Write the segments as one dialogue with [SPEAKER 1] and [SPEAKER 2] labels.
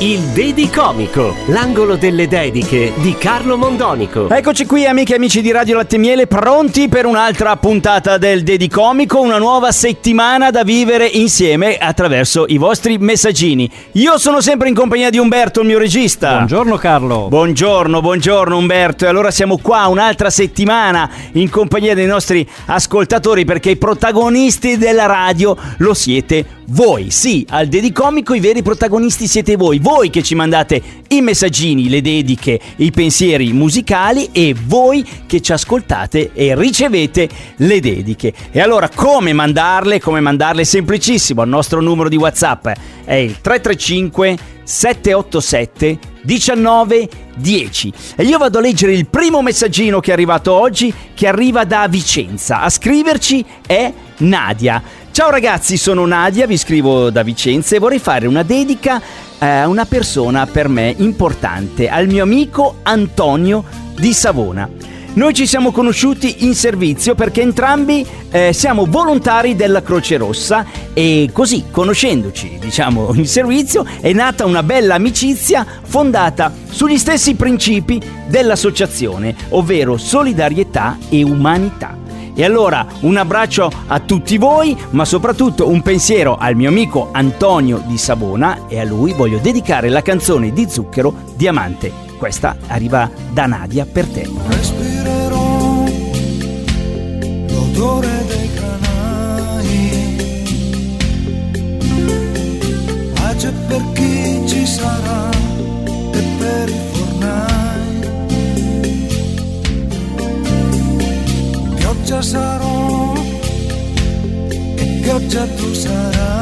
[SPEAKER 1] Il Dedi Comico, l'angolo delle dediche di Carlo Mondonico.
[SPEAKER 2] Eccoci qui amiche e amici di Radio Latte Miele pronti per un'altra puntata del Dedi Comico, una nuova settimana da vivere insieme attraverso i vostri messaggini. Io sono sempre in compagnia di Umberto, il mio regista.
[SPEAKER 3] Buongiorno Carlo.
[SPEAKER 2] Buongiorno, buongiorno Umberto. E allora siamo qua un'altra settimana in compagnia dei nostri ascoltatori perché i protagonisti della radio lo siete voi. Sì, al Dedicomico i veri protagonisti siete voi. Voi che ci mandate i messaggini, le dediche, i pensieri musicali e voi che ci ascoltate e ricevete le dediche. E allora come mandarle? Come mandarle? Semplicissimo, il nostro numero di WhatsApp è il 335 787 19 10 e io vado a leggere il primo messaggino che è arrivato oggi che arriva da Vicenza a scriverci è Nadia ciao ragazzi sono Nadia vi scrivo da Vicenza e vorrei fare una dedica eh, una persona per me importante al mio amico Antonio di Savona noi ci siamo conosciuti in servizio perché entrambi eh, siamo volontari della Croce Rossa e così, conoscendoci, diciamo, in servizio, è nata una bella amicizia fondata sugli stessi principi dell'associazione, ovvero solidarietà e umanità. E allora un abbraccio a tutti voi, ma soprattutto un pensiero al mio amico Antonio di Savona e a lui voglio dedicare la canzone di Zucchero Diamante. Questa arriva da Nadia per te.
[SPEAKER 4] respirerò l'odore dei granai. Pace per e pioggia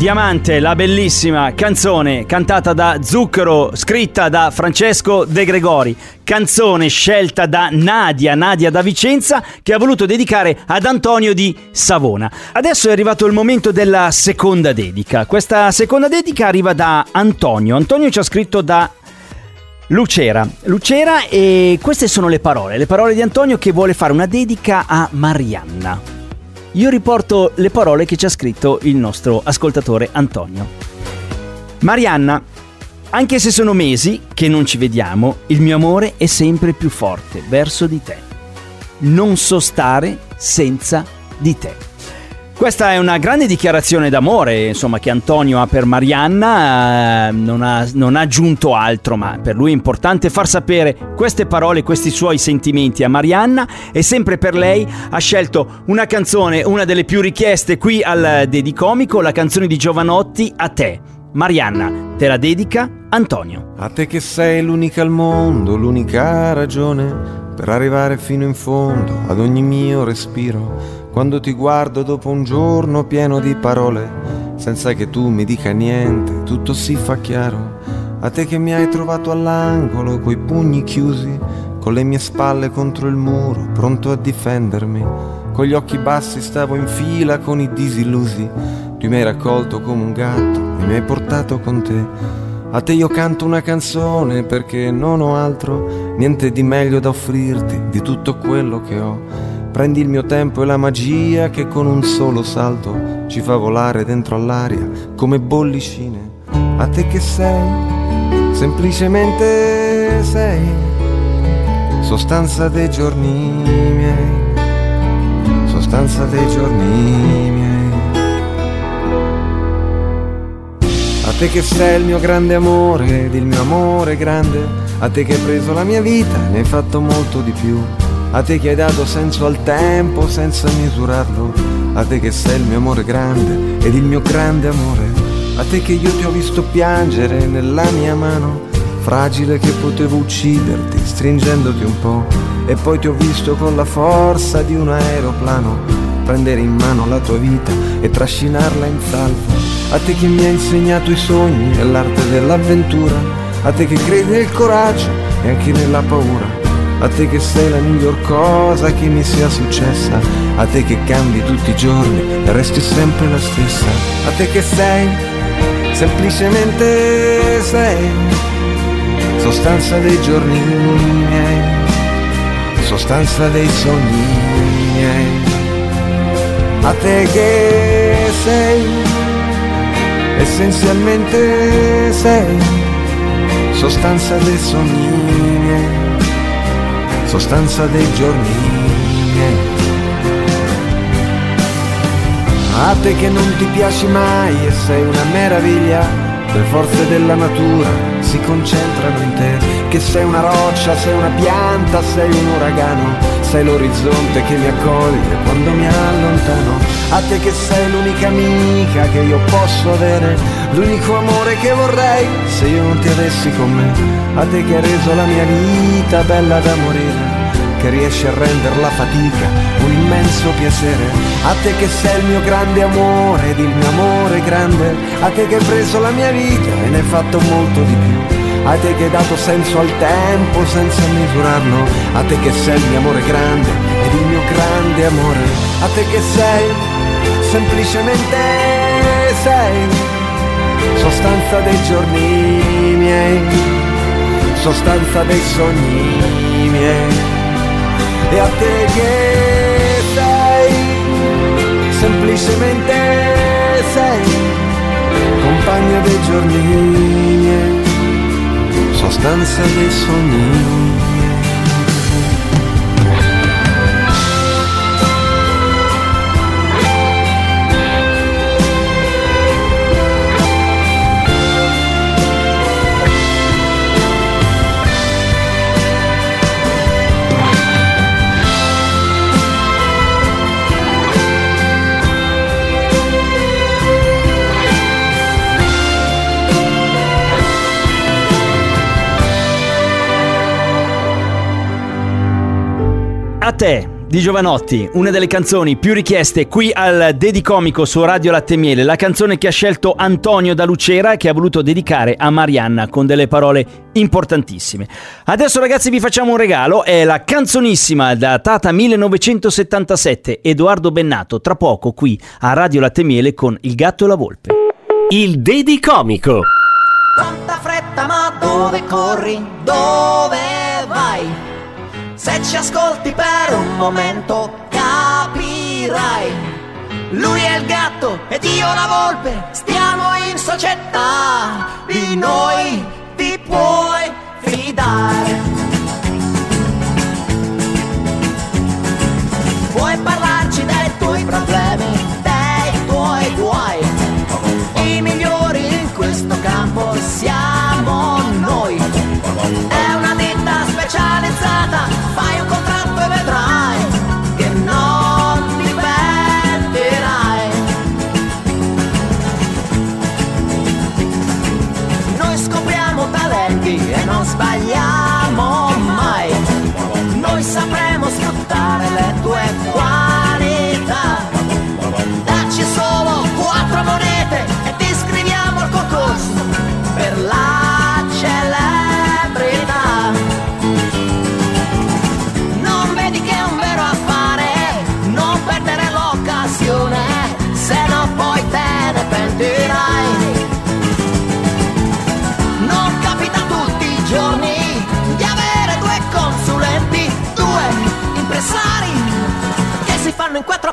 [SPEAKER 2] Diamante, la bellissima canzone cantata da Zucchero, scritta da Francesco De Gregori, canzone scelta da Nadia, Nadia da Vicenza, che ha voluto dedicare ad Antonio di Savona. Adesso è arrivato il momento della seconda dedica. Questa seconda dedica arriva da Antonio. Antonio ci ha scritto da Lucera. Lucera e queste sono le parole, le parole di Antonio che vuole fare una dedica a Marianna. Io riporto le parole che ci ha scritto il nostro ascoltatore Antonio. Marianna, anche se sono mesi che non ci vediamo, il mio amore è sempre più forte verso di te. Non so stare senza di te. Questa è una grande dichiarazione d'amore, insomma, che Antonio ha per Marianna, eh, non, ha, non, ha, aggiunto altro, ma per lui è importante far sapere queste parole, questi suoi sentimenti a Marianna e sempre per lei ha scelto una canzone, una delle più richieste qui al Dedicomico, la canzone di Giovanotti, A te. Marianna, te la dedica Antonio.
[SPEAKER 5] A te che sei l'unica al mondo, l'unica ragione per arrivare fino in fondo ad ogni mio respiro quando ti guardo dopo un giorno pieno di parole, senza che tu mi dica niente, tutto si fa chiaro. A te che mi hai trovato all'angolo, coi pugni chiusi, con le mie spalle contro il muro, pronto a difendermi. Con gli occhi bassi stavo in fila con i disillusi. Tu mi hai raccolto come un gatto e mi hai portato con te. A te io canto una canzone perché non ho altro, niente di meglio da offrirti di tutto quello che ho. Prendi il mio tempo e la magia che con un solo salto ci fa volare dentro all'aria come bollicine. A te che sei, semplicemente sei, sostanza dei giorni miei, sostanza dei giorni miei. A te che sei il mio grande amore ed il mio amore grande, a te che hai preso la mia vita, ne hai fatto molto di più a te che hai dato senso al tempo senza misurarlo, a te che sei il mio amore grande ed il mio grande amore, a te che io ti ho visto piangere nella mia mano, fragile che potevo ucciderti stringendoti un po', e poi ti ho visto con la forza di un aeroplano. Prendere in mano la tua vita e trascinarla in salvo, a te che mi hai insegnato i sogni e l'arte dell'avventura, a te che credi nel coraggio e anche nella paura a te che sei la miglior cosa che mi sia successa, a te che cambi tutti i giorni e resti sempre la stessa, a te che sei, semplicemente sei, sostanza dei giorni miei, sostanza dei sogni miei, a te che sei, essenzialmente sei, sostanza dei sogni miei sostanza dei giorni. A te che non ti piaci mai e sei una meraviglia, le forze della natura si concentrano in te, che sei una roccia, sei una pianta, sei un uragano, sei l'orizzonte che mi accoglie quando mi allontano. A te che sei l'unica amica che io posso avere, l'unico amore che vorrei se io non ti avessi con me. A te che hai reso la mia vita bella da morire che riesci a rendere la fatica un immenso piacere. A te che sei il mio grande amore ed il mio amore grande, a te che hai preso la mia vita e ne hai fatto molto di più. A te che hai dato senso al tempo senza misurarlo, a te che sei il mio amore grande ed il mio grande amore, a te che sei semplicemente sei. Sostanza dei giorni miei, sostanza dei sogni miei. E a te che sei, semplicemente sei, compagna dei giorni miei, sostanza dei sogni
[SPEAKER 2] te, di Giovanotti, una delle canzoni più richieste qui al Dedicomico su Radio Latte Miele, la canzone che ha scelto Antonio da Lucera che ha voluto dedicare a Marianna con delle parole importantissime. Adesso ragazzi vi facciamo un regalo, è la canzonissima datata 1977, Edoardo Bennato, tra poco qui a Radio Latte Miele con Il gatto e la volpe.
[SPEAKER 1] Il Dedicomico.
[SPEAKER 6] Quanta fretta, ma dove corri? Dove vai? Se ci ascolti per un momento capirai. Lui è il gatto ed io la volpe, stiamo in società, di noi ti puoi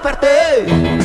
[SPEAKER 6] apertei.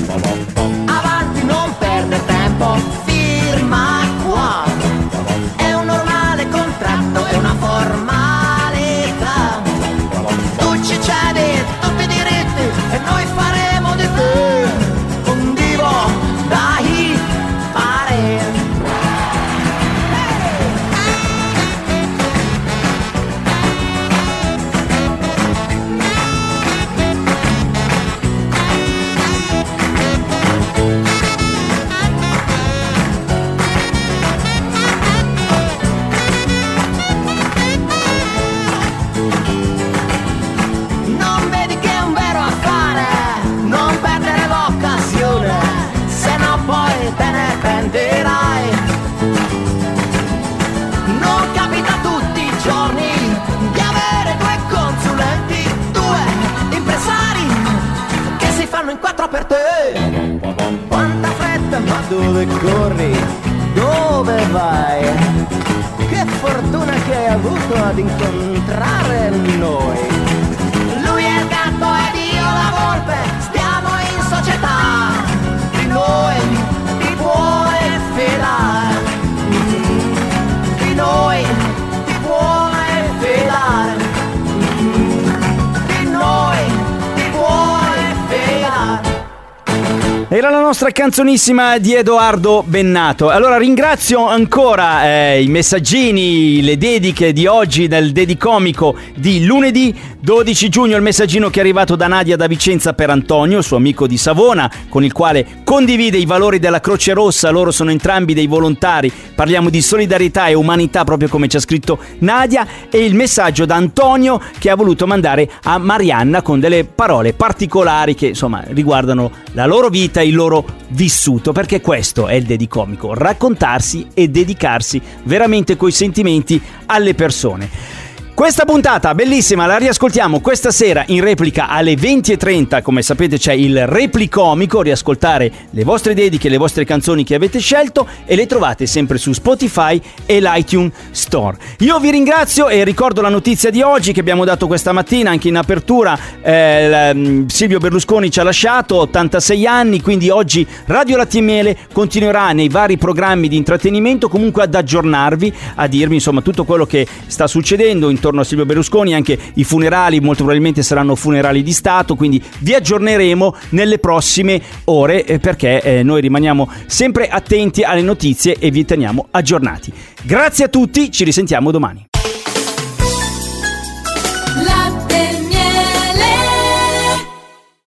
[SPEAKER 6] Dove corri? Dove vai? Che fortuna che hai avuto ad incontrare noi.
[SPEAKER 2] Era la nostra canzonissima di Edoardo Bennato. Allora ringrazio ancora eh, i messaggini, le dediche di oggi del Dedicomico di lunedì 12 giugno. Il messaggino che è arrivato da Nadia da Vicenza per Antonio, suo amico di Savona, con il quale condivide i valori della Croce Rossa. Loro sono entrambi dei volontari. Parliamo di solidarietà e umanità, proprio come ci ha scritto Nadia. E il messaggio da Antonio che ha voluto mandare a Marianna con delle parole particolari che insomma riguardano la loro vita e il loro vissuto, perché questo è il dedicomico, raccontarsi e dedicarsi veramente coi sentimenti alle persone. Questa puntata bellissima la riascoltiamo questa sera in replica alle 20.30, come sapete c'è il replicomico, riascoltare le vostre dediche, le vostre canzoni che avete scelto e le trovate sempre su Spotify e l'iTunes Store. Io vi ringrazio e ricordo la notizia di oggi che abbiamo dato questa mattina anche in apertura, eh, mm, Silvio Berlusconi ci ha lasciato, 86 anni, quindi oggi Radio Latte e Miele continuerà nei vari programmi di intrattenimento comunque ad aggiornarvi, a dirvi insomma tutto quello che sta succedendo intorno a Silvio Berlusconi, anche i funerali molto probabilmente saranno funerali di Stato, quindi vi aggiorneremo nelle prossime ore eh, perché eh, noi rimaniamo sempre attenti alle notizie e vi teniamo aggiornati. Grazie a tutti, ci risentiamo domani.